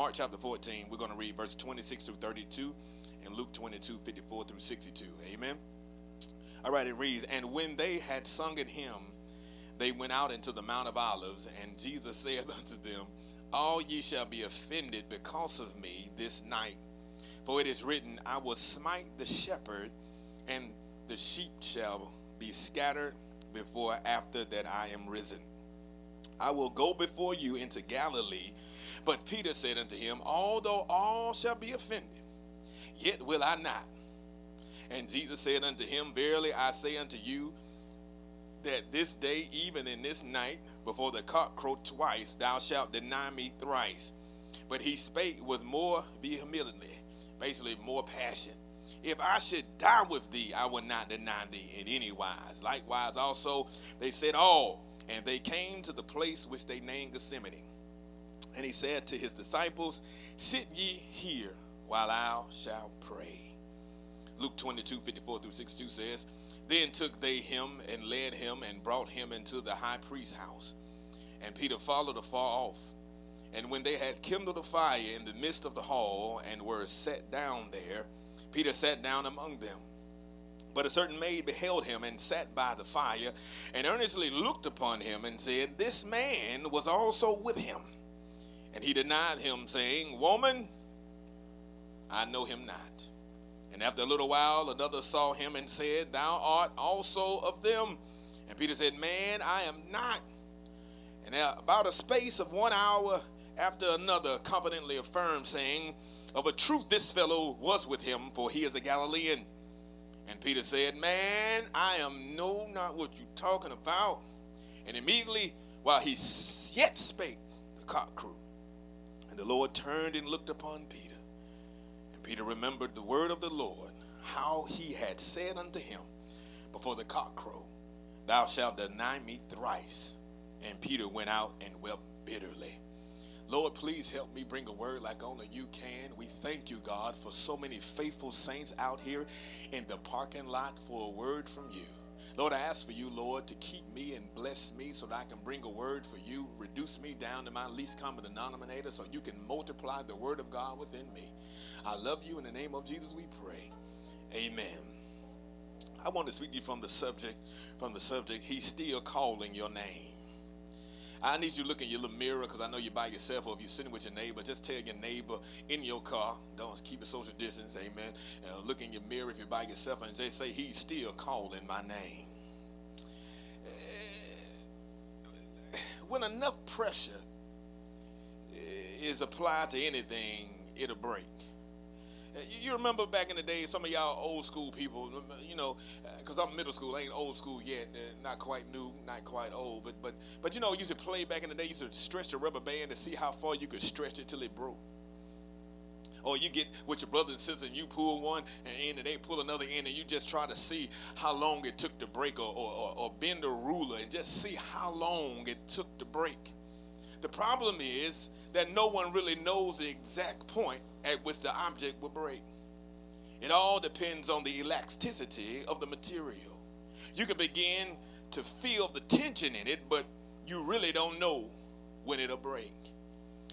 Mark chapter 14, we're going to read verse 26 through 32 and Luke 22, 54 through 62. Amen. All right, it reads, And when they had sung a hymn, they went out into the Mount of Olives, and Jesus said unto them, All ye shall be offended because of me this night. For it is written, I will smite the shepherd, and the sheep shall be scattered before after that I am risen. I will go before you into Galilee. But Peter said unto him, Although all shall be offended, yet will I not. And Jesus said unto him, Verily I say unto you, that this day, even in this night, before the cock crow twice, thou shalt deny me thrice. But he spake with more vehemently, basically more passion. If I should die with thee, I will not deny thee in any wise. Likewise, also, they said all, and they came to the place which they named Gethsemane. Said to his disciples, Sit ye here while I shall pray. Luke 22, 54 through 62 says, Then took they him and led him and brought him into the high priest's house. And Peter followed afar off. And when they had kindled a fire in the midst of the hall and were set down there, Peter sat down among them. But a certain maid beheld him and sat by the fire and earnestly looked upon him and said, This man was also with him. And he denied him, saying, Woman, I know him not. And after a little while, another saw him and said, Thou art also of them. And Peter said, Man, I am not. And about a space of one hour after another confidently affirmed, saying, Of a truth, this fellow was with him, for he is a Galilean. And Peter said, Man, I am no not what you're talking about. And immediately, while he yet spake, the cock crew. And the Lord turned and looked upon Peter. And Peter remembered the word of the Lord, how he had said unto him before the cock crow, Thou shalt deny me thrice. And Peter went out and wept bitterly. Lord, please help me bring a word like only you can. We thank you, God, for so many faithful saints out here in the parking lot for a word from you. Lord, I ask for you, Lord, to keep me and bless me so that I can bring a word for you. Reduce me down to my least common denominator so you can multiply the word of God within me. I love you. In the name of Jesus, we pray. Amen. I want to speak to you from the subject, from the subject, He's still calling your name. I need you to look in your little mirror because I know you're by yourself or if you're sitting with your neighbor, just tell your neighbor in your car, don't keep a social distance, amen. Uh, look in your mirror if you're by yourself and just say, He's still calling my name. when enough pressure is applied to anything, it'll break. You remember back in the day, some of y'all old school people, you know, because I'm middle school, I ain't old school yet, uh, not quite new, not quite old, but but but you know, you used to play back in the day, You used to stretch the rubber band to see how far you could stretch it till it broke. Or you get with your brother and sister and you pull one and they pull another end and you just try to see how long it took to break or, or, or bend a ruler and just see how long it took to break. The problem is that no one really knows the exact point at which the object will break. It all depends on the elasticity of the material. You can begin to feel the tension in it, but you really don't know when it'll break.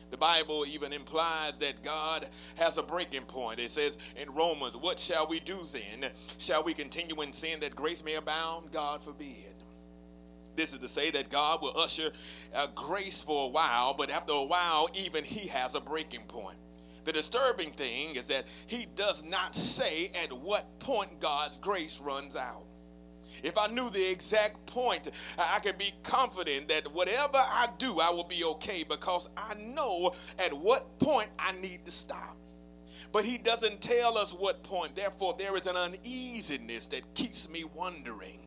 The Bible even implies that God has a breaking point. It says in Romans, What shall we do then? Shall we continue in sin that grace may abound? God forbid. This is to say that God will usher grace for a while, but after a while, even He has a breaking point. The disturbing thing is that he does not say at what point God's grace runs out. If I knew the exact point, I could be confident that whatever I do, I will be okay because I know at what point I need to stop. But he doesn't tell us what point. Therefore, there is an uneasiness that keeps me wondering.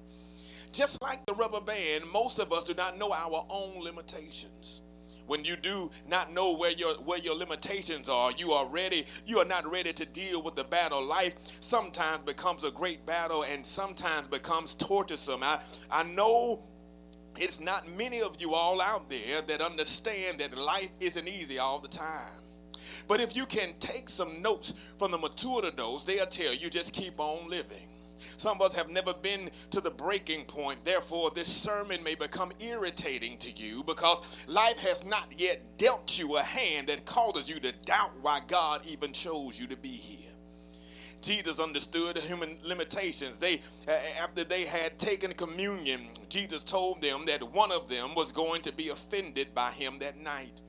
Just like the rubber band, most of us do not know our own limitations. When you do not know where your where your limitations are you are ready you are not ready to deal with the battle. Life sometimes becomes a great battle and sometimes becomes torturesome. I i know it's not many of you all out there that understand that life isn't easy all the time. But if you can take some notes from the mature those they'll tell you just keep on living Some of us have never been to the breaking point. Therefore, this sermon may become irritating to you because life has not yet dealt you a hand that causes you to doubt why God even chose you to be here. Jesus understood human limitations. They, uh, after they had taken communion, Jesus told them that one of them was going to be offended by him that night.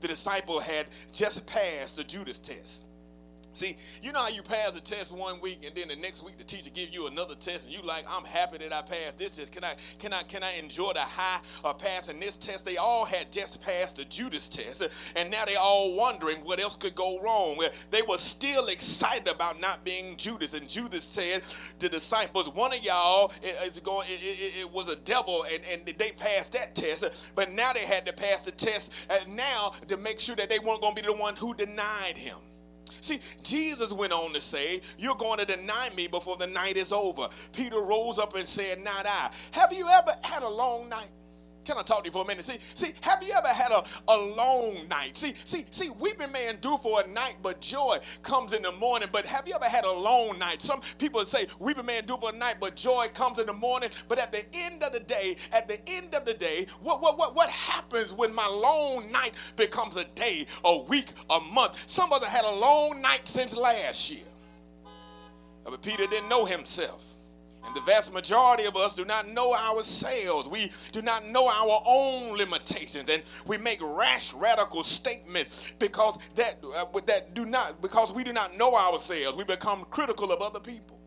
The disciple had just passed the Judas test. See, you know how you pass a test one week and then the next week the teacher give you another test and you like, I'm happy that I passed this test. Can I can I can I enjoy the high of passing this test? They all had just passed the Judas test and now they all wondering what else could go wrong. They were still excited about not being Judas and Judas said the disciples, one of y'all is going it, it, it was a devil and, and they passed that test, but now they had to pass the test and now to make sure that they weren't going to be the one who denied him. See, Jesus went on to say, You're going to deny me before the night is over. Peter rose up and said, Not I. Have you ever had a long night? Can I talk to you for a minute? See, see, have you ever had a, a long night? See, see, see, weeping man do for a night, but joy comes in the morning. But have you ever had a long night? Some people say weeping man do for a night, but joy comes in the morning. But at the end of the day, at the end of the day, what what what, what happens when my long night becomes a day, a week, a month? Some of us had a long night since last year. But Peter didn't know himself. And the vast majority of us do not know ourselves. We do not know our own limitations, and we make rash, radical statements because that uh, that do not because we do not know ourselves. We become critical of other people.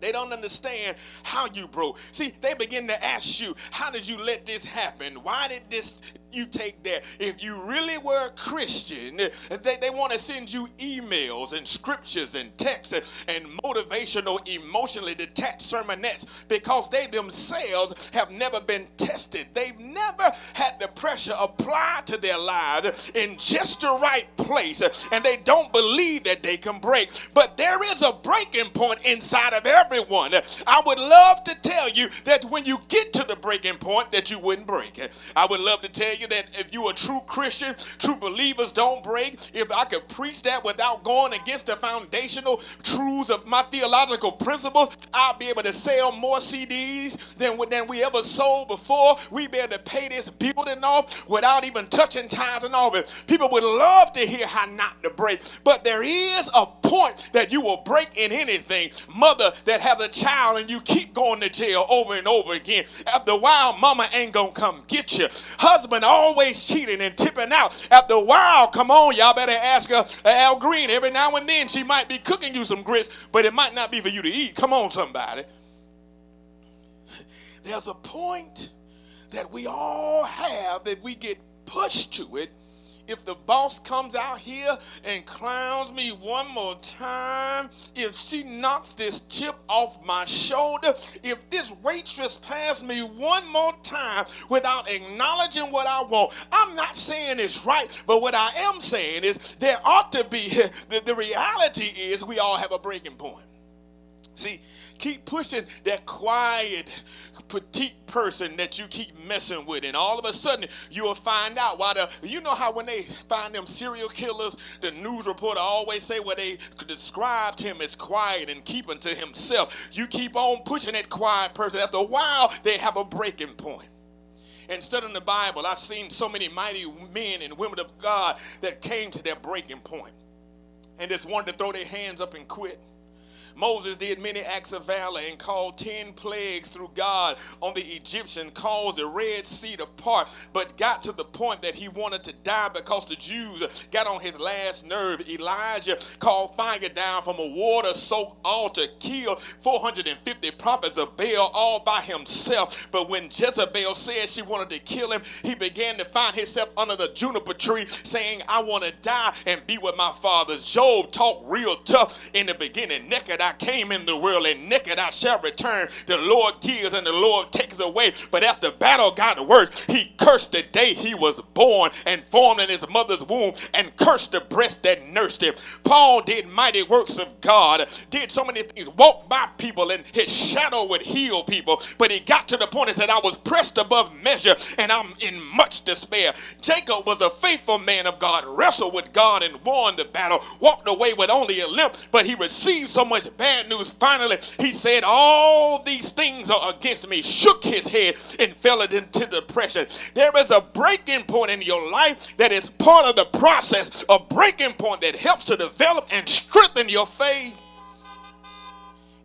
They don't understand how you broke. See, they begin to ask you, how did you let this happen? Why did this you take that. If you really were a Christian, they, they want to send you emails and scriptures and texts and motivational, emotionally detached sermonettes because they themselves have never been tested. They've never had the pressure applied to their lives in just the right place, and they don't believe that they can break. But there is a breaking point inside of everyone. I would love to tell you that when you get to the breaking point, that you wouldn't break. I would love to tell you you that if you're a true Christian, true believers don't break. If I could preach that without going against the foundational truths of my theological principles, I'll be able to sell more CDs than, than we ever sold before. We'd be able to pay this building off without even touching tithes and all of it. People would love to hear how not to break, but there is a point that you will break in anything. Mother that has a child and you keep going to jail over and over again. After a while, mama ain't gonna come get you. Husband always cheating and tipping out. After a while, come on, y'all better ask her, uh, Al Green. Every now and then she might be cooking you some grits, but it might not be for you to eat. Come on, somebody. There's a point that we all have that we get pushed to it if the boss comes out here and clowns me one more time, if she knocks this chip off my shoulder, if this waitress passes me one more time without acknowledging what I want, I'm not saying it's right, but what I am saying is there ought to be, the, the reality is we all have a breaking point. See, keep pushing that quiet, petite person that you keep messing with, and all of a sudden you'll find out why the. You know how when they find them serial killers, the news reporter always say what they described him as quiet and keeping to himself. You keep on pushing that quiet person. After a while, they have a breaking point. And studying the Bible, I've seen so many mighty men and women of God that came to their breaking point and just wanted to throw their hands up and quit. Moses did many acts of valor and called 10 plagues through God on the Egyptian, caused the Red Sea to part, but got to the point that he wanted to die because the Jews got on his last nerve. Elijah called fire down from a water soaked altar, killed 450 prophets of Baal all by himself. But when Jezebel said she wanted to kill him, he began to find himself under the juniper tree saying, I want to die and be with my fathers. Job talked real tough in the beginning. Naked I came in the world, and naked I shall return. The Lord gives and the Lord takes away. But as the battle got worse, he cursed the day he was born and formed in his mother's womb, and cursed the breast that nursed him. Paul did mighty works of God, did so many things, walked by people, and his shadow would heal people. But he got to the point and said, I was pressed above measure, and I'm in much despair. Jacob was a faithful man of God, wrestled with God and won the battle, walked away with only a limp, but he received so much bad news. Finally, he said, All these things are against me, shook his head, and fell into depression. There is a breaking point in your life that is part of the process, a breaking point that helps to develop and strengthen your faith.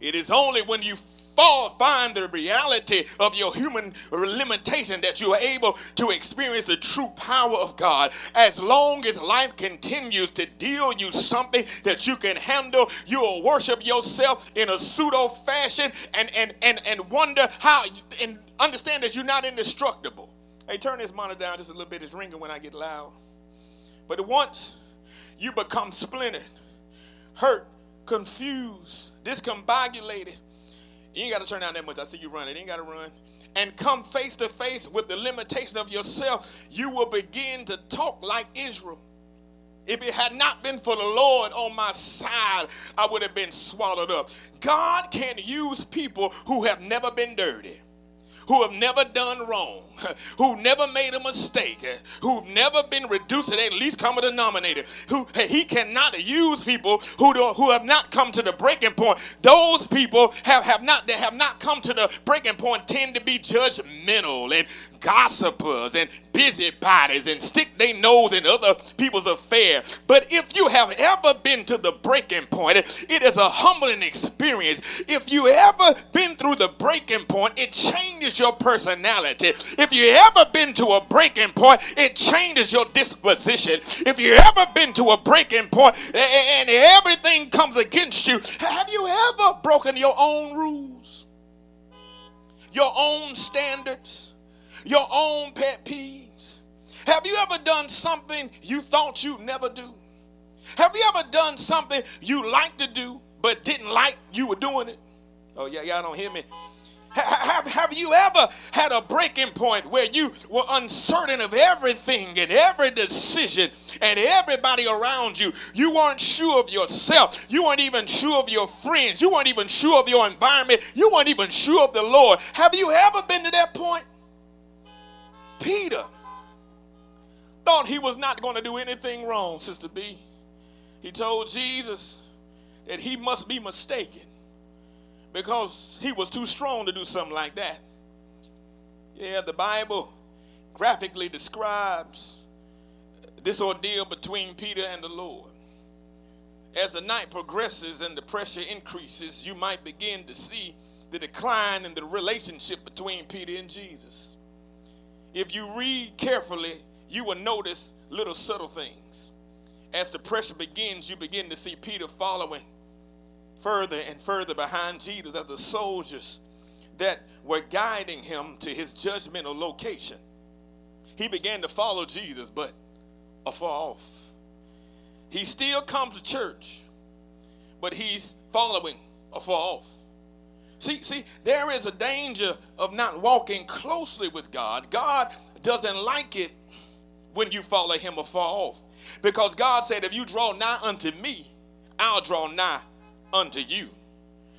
It is only when you fall, find the reality of your human limitation that you are able to experience the true power of God. As long as life continues to deal you something that you can handle, you will worship yourself in a pseudo fashion and, and, and, and wonder how, and understand that you're not indestructible. Hey, turn this monitor down just a little bit. It's ringing when I get loud. But once you become splintered, hurt, confused, discombobulated, you ain't got to turn down that much. I see you running. You ain't got to run. And come face to face with the limitation of yourself, you will begin to talk like Israel. If it had not been for the Lord on my side, I would have been swallowed up. God can use people who have never been dirty who have never done wrong, who never made a mistake, who've never been reduced to at least common denominator, who he cannot use people who do, who have not come to the breaking point. Those people have, have not that have not come to the breaking point tend to be judgmental and gossipers and busybodies and stick their nose in other people's affairs. But if you have ever been to the breaking point, it is a humbling experience. If you ever been through the breaking point, it changes your personality. If you ever been to a breaking point, it changes your disposition. If you ever been to a breaking point and everything comes against you, have you ever broken your own rules? Your own standards? Your own pet peeves? Have you ever done something you thought you'd never do? Have you ever done something you like to do but didn't like you were doing it? Oh, yeah, y'all don't hear me. Have, have you ever had a breaking point where you were uncertain of everything and every decision and everybody around you? You weren't sure of yourself. You weren't even sure of your friends. You weren't even sure of your environment. You weren't even sure of the Lord. Have you ever been to that point? Peter thought he was not going to do anything wrong, Sister B. He told Jesus that he must be mistaken because he was too strong to do something like that. Yeah, the Bible graphically describes this ordeal between Peter and the Lord. As the night progresses and the pressure increases, you might begin to see the decline in the relationship between Peter and Jesus if you read carefully, you will notice little subtle things. As the pressure begins, you begin to see Peter following further and further behind Jesus as the soldiers that were guiding him to his judgmental location. He began to follow Jesus, but afar off. He still comes to church, but he's following afar off. See, see, there is a danger of not walking closely with God. God doesn't like it when you follow him afar off. Because God said, if you draw nigh unto me, I'll draw nigh unto you.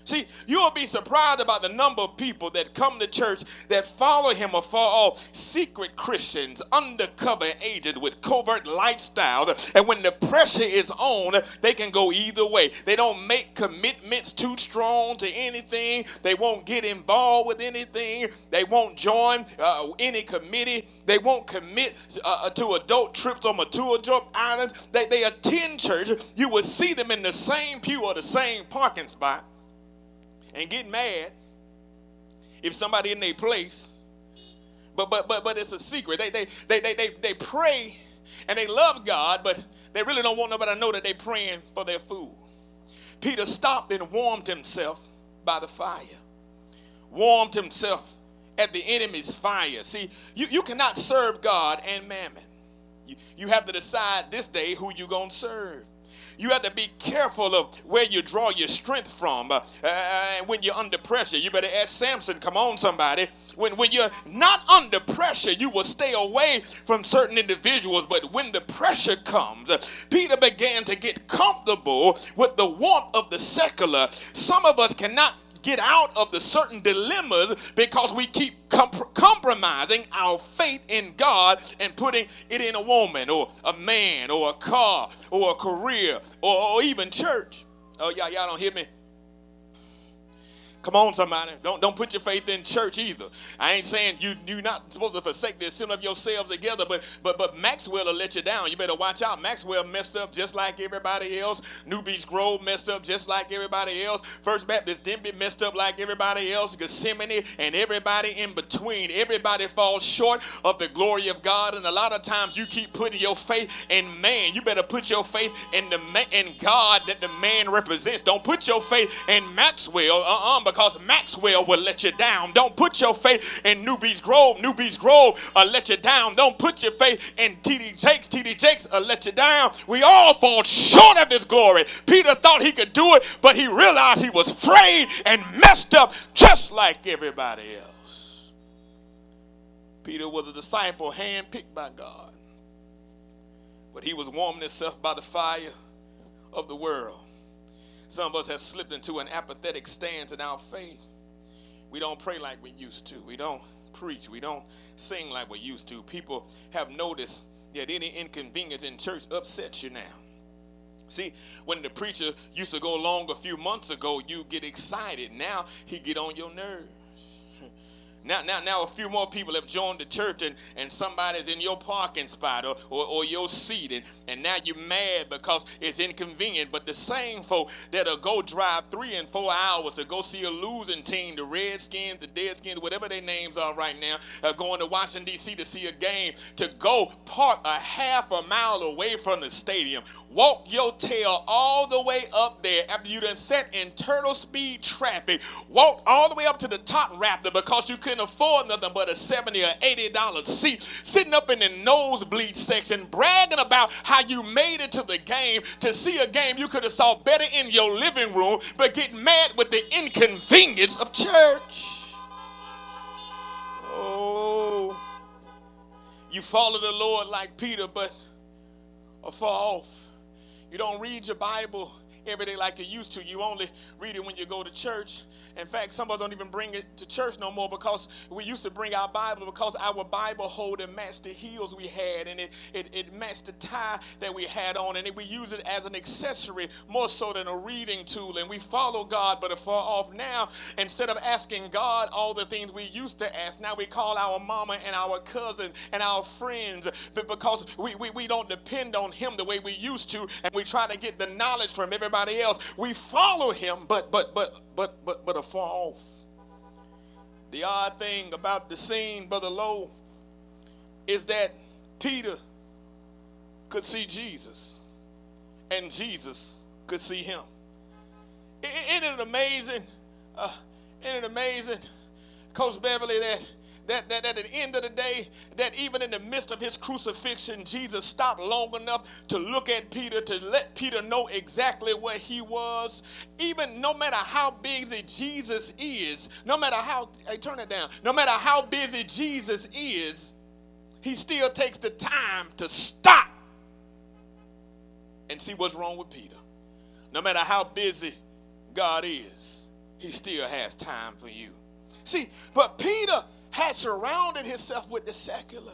See, you'll be surprised about the number of people that come to church that follow him afar off, secret Christians, undercover agents with covert lifestyles. And when the pressure is on, they can go either way. They don't make commitments too strong to anything, they won't get involved with anything, they won't join uh, any committee, they won't commit uh, to adult trips on mature jump islands. They, they attend church. You will see them in the same pew or the same parking spot and get mad if somebody in their place. But but but but it's a secret. They they they they they, they pray and they love God, but they really don't want nobody to know that they're praying for their food. Peter stopped and warmed himself by the fire. Warmed himself at the enemy's fire. See, you, you cannot serve God and mammon. You, you have to decide this day who you're going to serve. You have to be careful of where you draw your strength from. Uh, uh, when you're under pressure, you better ask Samson, come on, somebody. When, when you're not under pressure, you will stay away from certain individuals. But when the pressure comes, Peter began to get comfortable with the warmth of the secular. Some of us cannot get out of the certain dilemmas because we keep comp- compromising our faith in God and putting it in a woman or a man or a car or a career or, or even church. Oh, y'all, y'all don't hear me? Come on, somebody. Don't don't put your faith in church either. I ain't saying you you're not supposed to forsake the assembly of yourselves together, but but but Maxwell will let you down. You better watch out. Maxwell messed up just like everybody else. New Beach Grove messed up just like everybody else. First Baptist Denby messed up like everybody else. Gethsemane and everybody in between. Everybody falls short of the glory of God, and a lot of times you keep putting your faith in man. You better put your faith in the man, in God that the man represents. Don't put your faith in Maxwell. Uh-uh because Maxwell will let you down. Don't put your faith in Newbies Grove. New Beach Grove will let you down. Don't put your faith in TD Jakes. TD Jakes will let you down. We all fall short of his glory. Peter thought he could do it, but he realized he was afraid and messed up just like everybody else. Peter was a disciple handpicked by God, but he was warming himself by the fire of the world. Some of us have slipped into an apathetic stance in our faith. We don't pray like we used to. We don't preach. We don't sing like we used to. People have noticed that any inconvenience in church upsets you now. See, when the preacher used to go along a few months ago, you get excited. Now he get on your nerves. Now, now, now, a few more people have joined the church, and, and somebody's in your parking spot or, or, or, your seat, and, and now you're mad because it's inconvenient. But the same folk that'll go drive three and four hours to go see a losing team, the Redskins, the Deadskins, whatever their names are right now, are going to Washington, D.C. to see a game, to go park a half a mile away from the stadium, walk your tail all the way up there after you done set in turtle speed traffic, walk all the way up to the top raptor because you couldn't afford nothing but a 70 or 80 dollar seat, sitting up in the nosebleed section, bragging about how you made it to the game to see a game you could have saw better in your living room, but get mad with the inconvenience of church. Oh, you follow the Lord like Peter, but are far off. You don't read your Bible every day like you used to. You only read it when you go to church. In fact, some of us don't even bring it to church no more because we used to bring our Bible because our Bible holder matched the heels we had and it, it, it matched the tie that we had on and we use it as an accessory more so than a reading tool. And we follow God but are far off now. Instead of asking God all the things we used to ask, now we call our mama and our cousin and our friends but because we, we, we don't depend on him the way we used to and we try to get the knowledge from everybody else. We follow him but but but but but but far off. The odd thing about the scene, Brother Lowe, is that Peter could see Jesus and Jesus could see him. Isn't it amazing? Uh, isn't it amazing, Coach Beverly, that that, that, at the end of the day, that even in the midst of his crucifixion, Jesus stopped long enough to look at Peter, to let Peter know exactly where he was. Even no matter how busy Jesus is, no matter how, hey, turn it down, no matter how busy Jesus is, he still takes the time to stop and see what's wrong with Peter. No matter how busy God is, he still has time for you. See, but Peter had surrounded himself with the secular.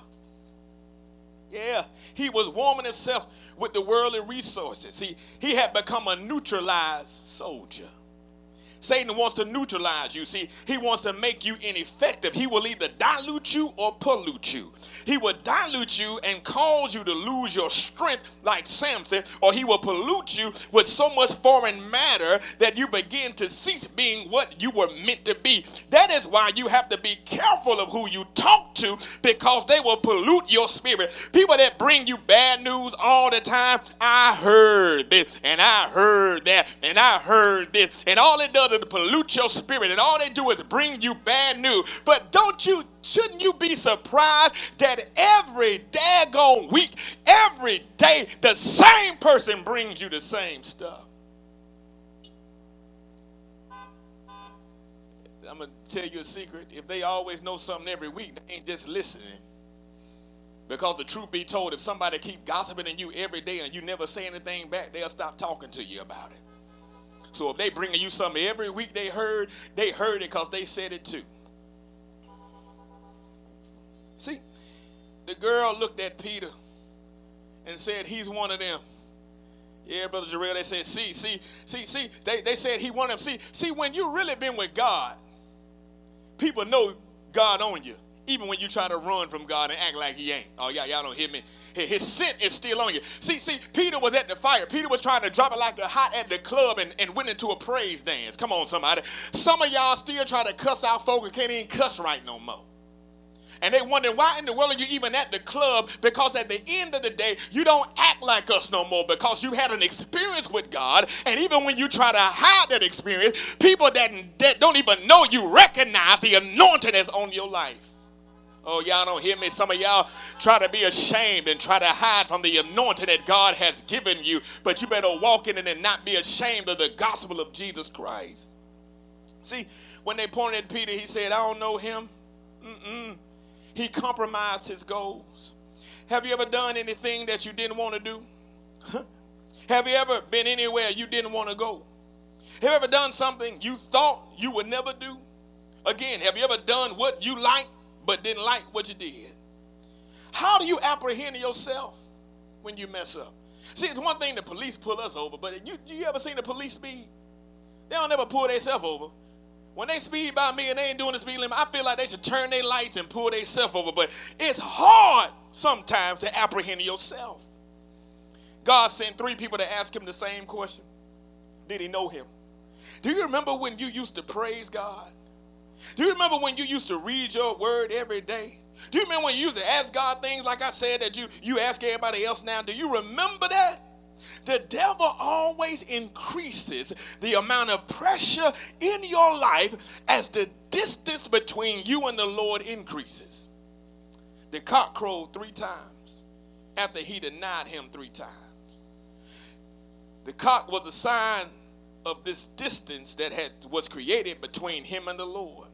Yeah, he was warming himself with the worldly resources. See, he had become a neutralized soldier. Satan wants to neutralize you. See, he wants to make you ineffective. He will either dilute you or pollute you. He will dilute you and cause you to lose your strength like Samson, or he will pollute you with so much foreign matter that you begin to cease being what you were meant to be. That is why you have to be careful of who you talk to because they will pollute your spirit. People that bring you bad news all the time, I heard this and I heard that and I heard this, and all it does is pollute your spirit, and all they do is bring you bad news. But don't you Shouldn't you be surprised that every daggone week, every day, the same person brings you the same stuff? I'm going to tell you a secret. If they always know something every week, they ain't just listening. Because the truth be told, if somebody keep gossiping in you every day and you never say anything back, they'll stop talking to you about it. So if they bringing you something every week they heard, they heard it because they said it too. See, the girl looked at Peter and said, He's one of them. Yeah, Brother Jarrell, they said, see, see, see, see, they, they said he wanted them. See, see, when you really been with God, people know God on you, even when you try to run from God and act like he ain't. Oh, y'all, y'all don't hear me. His scent is still on you. See, see, Peter was at the fire. Peter was trying to drop it like a hot at the club and, and went into a praise dance. Come on, somebody. Some of y'all still try to cuss out folk and can't even cuss right no more. And they wonder why in the world are you even at the club? Because at the end of the day, you don't act like us no more because you had an experience with God. And even when you try to hide that experience, people that, that don't even know you recognize the anointing that's on your life. Oh, y'all don't hear me. Some of y'all try to be ashamed and try to hide from the anointing that God has given you. But you better walk in it and not be ashamed of the gospel of Jesus Christ. See, when they pointed at Peter, he said, I don't know him. Mm-mm. He compromised his goals. Have you ever done anything that you didn't want to do? Have you ever been anywhere you didn't want to go? Have you ever done something you thought you would never do? Again, have you ever done what you like but didn't like what you did? How do you apprehend yourself when you mess up? See, it's one thing the police pull us over, but you, you ever seen the police speed? They don't ever pull themselves over. When they speed by me and they ain't doing the speed limit, I feel like they should turn their lights and pull themselves over. But it's hard sometimes to apprehend yourself. God sent three people to ask him the same question Did he know him? Do you remember when you used to praise God? Do you remember when you used to read your word every day? Do you remember when you used to ask God things like I said that you, you ask everybody else now? Do you remember that? The devil always increases the amount of pressure in your life as the distance between you and the Lord increases. The cock crowed three times after he denied him three times. The cock was a sign of this distance that had, was created between him and the Lord.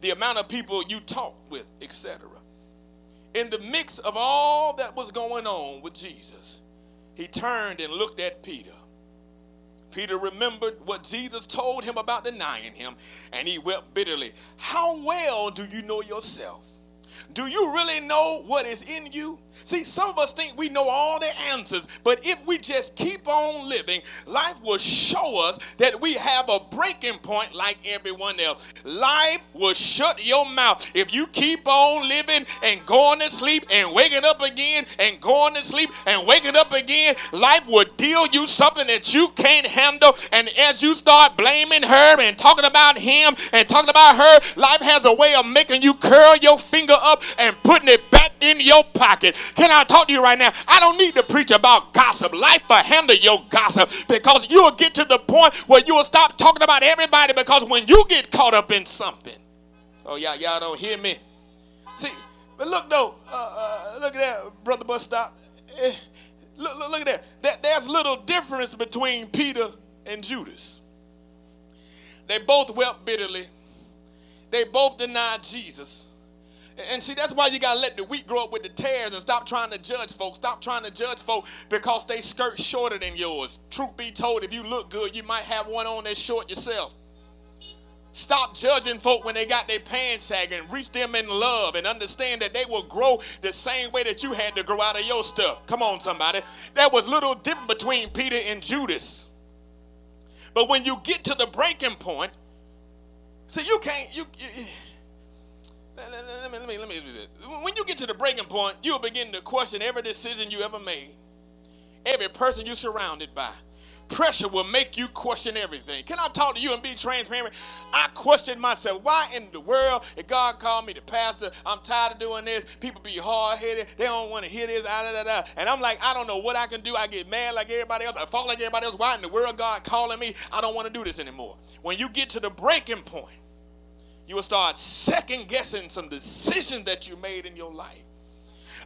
The amount of people you talked with, etc. In the mix of all that was going on with Jesus, he turned and looked at Peter. Peter remembered what Jesus told him about denying him, and he wept bitterly. How well do you know yourself? Do you really know what is in you? See, some of us think we know all the answers, but if we just keep on living, life will show us that we have a breaking point like everyone else. Life will shut your mouth. If you keep on living and going to sleep and waking up again and going to sleep and waking up again, life will deal you something that you can't handle. And as you start blaming her and talking about him and talking about her, life has a way of making you curl your finger up and in your pocket. Can I talk to you right now? I don't need to preach about gossip. Life will handle your gossip because you'll get to the point where you'll stop talking about everybody because when you get caught up in something, oh, y'all, y'all don't hear me. See, but look though, uh, uh, look at that, brother bus stop. Eh, look, look, look at that. that. There's little difference between Peter and Judas. They both wept bitterly. They both denied Jesus. And see, that's why you got to let the wheat grow up with the tares and stop trying to judge folks. Stop trying to judge folks because they skirt shorter than yours. Truth be told, if you look good, you might have one on that's short yourself. Stop judging folk when they got their pants sagging. Reach them in love and understand that they will grow the same way that you had to grow out of your stuff. Come on, somebody. There was little difference between Peter and Judas. But when you get to the breaking point, see, you can't, you, you let me, let me, do this. When you get to the breaking point, you'll begin to question every decision you ever made, every person you're surrounded by. Pressure will make you question everything. Can I talk to you and be transparent? I questioned myself. Why in the world, if God called me the pastor, I'm tired of doing this. People be hard headed. They don't want to hear this. Ah, da, da, da. And I'm like, I don't know what I can do. I get mad like everybody else. I fall like everybody else. Why in the world, God calling me? I don't want to do this anymore. When you get to the breaking point, you will start second guessing some decisions that you made in your life.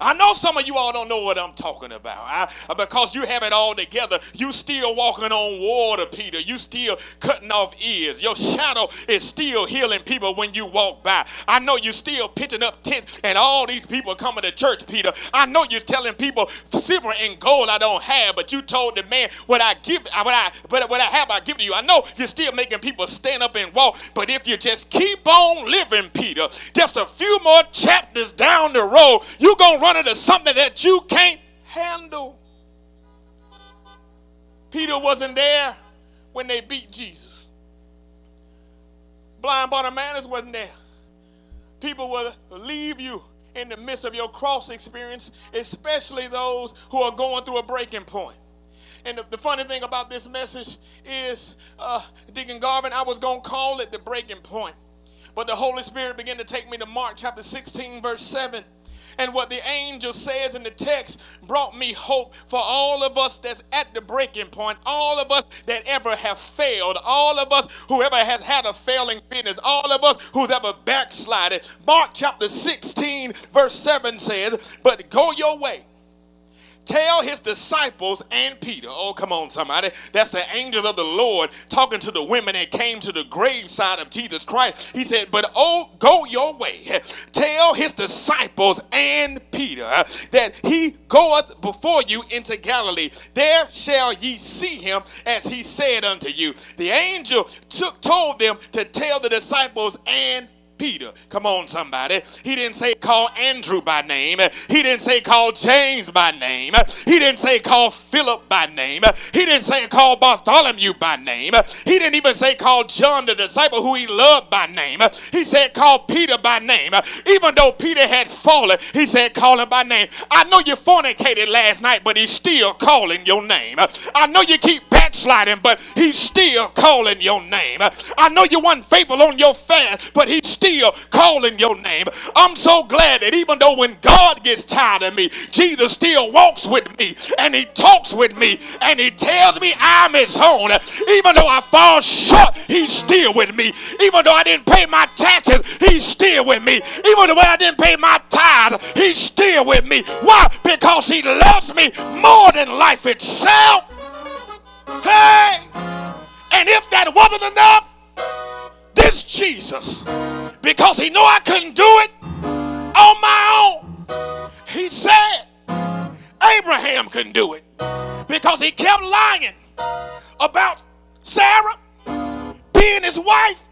I know some of you all don't know what I'm talking about I, uh, because you have it all together. You still walking on water, Peter. You still cutting off ears. Your shadow is still healing people when you walk by. I know you still pitching up tents and all these people coming to church, Peter. I know you're telling people silver and gold I don't have, but you told the man what I give, uh, what I, what, what I have, I give to you. I know you're still making people stand up and walk, but if you just keep on living, Peter, just a few more chapters down the road, you're gonna run into something that you can't handle. Peter wasn't there when they beat Jesus. Blind Bartimaeus wasn't there. People will leave you in the midst of your cross experience, especially those who are going through a breaking point. And the, the funny thing about this message is, uh, Deacon Garvin, I was going to call it the breaking point. But the Holy Spirit began to take me to Mark chapter 16, verse 7. And what the angel says in the text brought me hope for all of us that's at the breaking point, all of us that ever have failed, all of us whoever has had a failing business, all of us who's ever backslided. Mark chapter 16, verse 7 says, But go your way tell his disciples and Peter. Oh, come on, somebody. That's the angel of the Lord talking to the women that came to the graveside of Jesus Christ. He said, But oh, go your way. Tell his disciples and Peter that he goeth before you into Galilee. There shall ye see him as he said unto you. The angel took, told them to tell the disciples and Peter. Come on, somebody. He didn't say call Andrew by name. He didn't say call James by name. He didn't say call Philip by name. He didn't say call Bartholomew by name. He didn't even say call John the disciple who he loved by name. He said call Peter by name. Even though Peter had fallen, he said call him by name. I know you fornicated last night, but he's still calling your name. I know you keep backsliding, but he's still calling your name. I know you weren't faithful on your fast, but he's still calling your name. I'm so glad that even though when God gets tired of me, Jesus still walks with me and he talks with me and he tells me I'm his own. Even though I fall short, he's still with me. Even though I didn't pay my taxes, he's still with me. Even though I didn't pay my tithes, he's still with me. Why? Because he loves me more than life itself. Hey! And if that wasn't enough, this Jesus because he knew I couldn't do it on my own. He said Abraham couldn't do it because he kept lying about Sarah being his wife.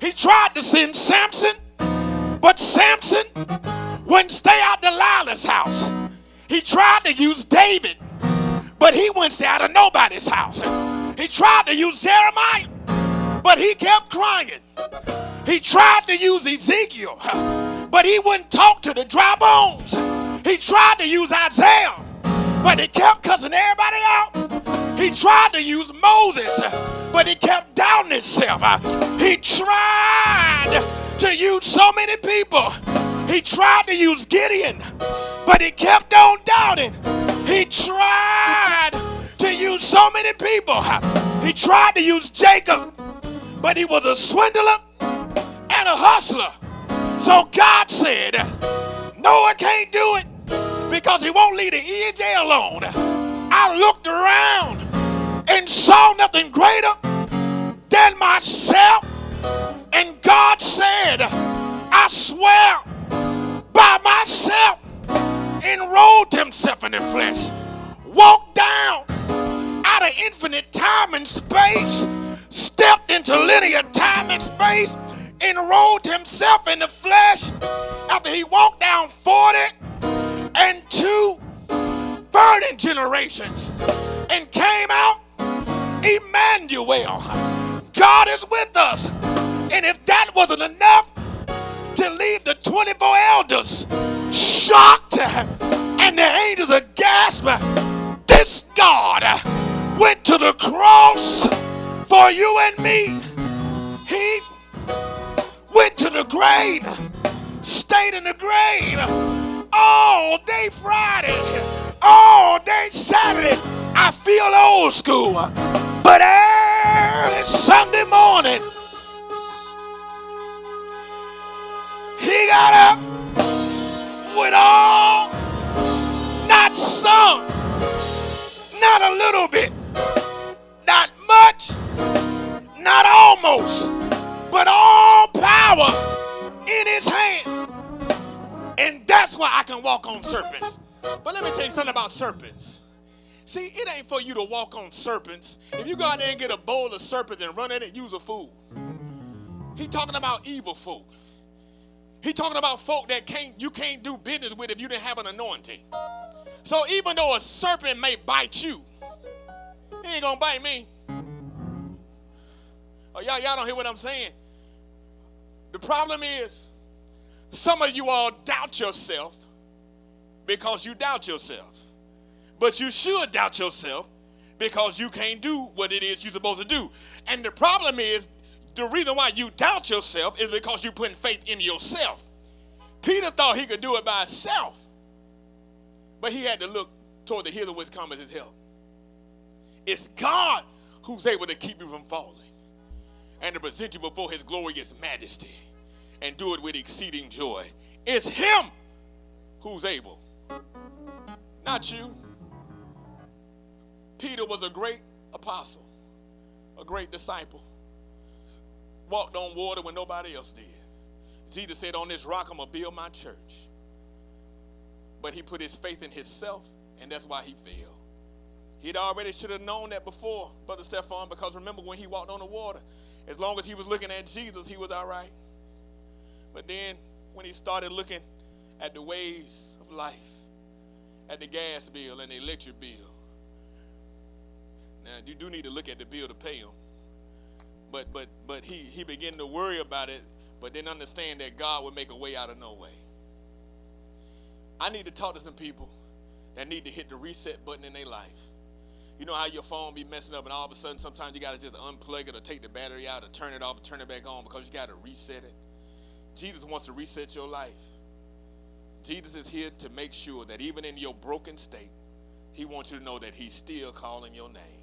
He tried to send Samson, but Samson wouldn't stay out Delilah's house. He tried to use David, but he stay out of nobody's house. He tried to use Jeremiah, but he kept crying. He tried to use Ezekiel, but he wouldn't talk to the dry bones. He tried to use Isaiah, but he kept cussing everybody out. He tried to use Moses, but he kept doubting himself. He tried to use so many people. He tried to use Gideon, but he kept on doubting. He tried to use so many people. He tried to use Jacob, but he was a swindler and a hustler. So God said, Noah can't do it because he won't leave the EJ alone. I looked around and saw nothing greater than myself. And God said, I swear by myself, enrolled himself in the flesh, walked down out of infinite time and space, stepped into linear time and space, enrolled himself in the flesh after he walked down 40 and two burning generations and came out Emmanuel. God is with us. And if that wasn't enough to leave the 24 elders shocked and the angels aghast, this God went to the cross for you and me. He went to the grave, stayed in the grave all day Friday, all day Saturday. I feel old school, but early Sunday morning, he got up with all, not some, not a little bit, not much, not almost but all power in his hand. And that's why I can walk on serpents. But let me tell you something about serpents. See, it ain't for you to walk on serpents. If you go out there and get a bowl of serpents and run in it, use a fool. He talking about evil folk. He talking about folk that can't you can't do business with if you didn't have an anointing. So even though a serpent may bite you, he ain't gonna bite me. Oh, y'all, y'all don't hear what I'm saying. The problem is, some of you all doubt yourself because you doubt yourself. But you should doubt yourself because you can't do what it is you're supposed to do. And the problem is, the reason why you doubt yourself is because you're putting faith in yourself. Peter thought he could do it by himself, but he had to look toward the healer which cometh his help. It's God who's able to keep you from falling and to present you before his glorious majesty and do it with exceeding joy. It's him who's able, not you. Peter was a great apostle, a great disciple, walked on water when nobody else did. Jesus said, On this rock, I'm going to build my church. But he put his faith in himself, and that's why he failed. He'd already should have known that before, Brother Stephan, because remember when he walked on the water, as long as he was looking at Jesus, he was all right. But then when he started looking at the ways of life, at the gas bill and the electric bill, now you do need to look at the bill to pay him. But but but he he began to worry about it, but then understand that God would make a way out of no way. I need to talk to some people that need to hit the reset button in their life. You know how your phone be messing up, and all of a sudden, sometimes you got to just unplug it or take the battery out or turn it off and turn it back on because you got to reset it. Jesus wants to reset your life. Jesus is here to make sure that even in your broken state, he wants you to know that he's still calling your name.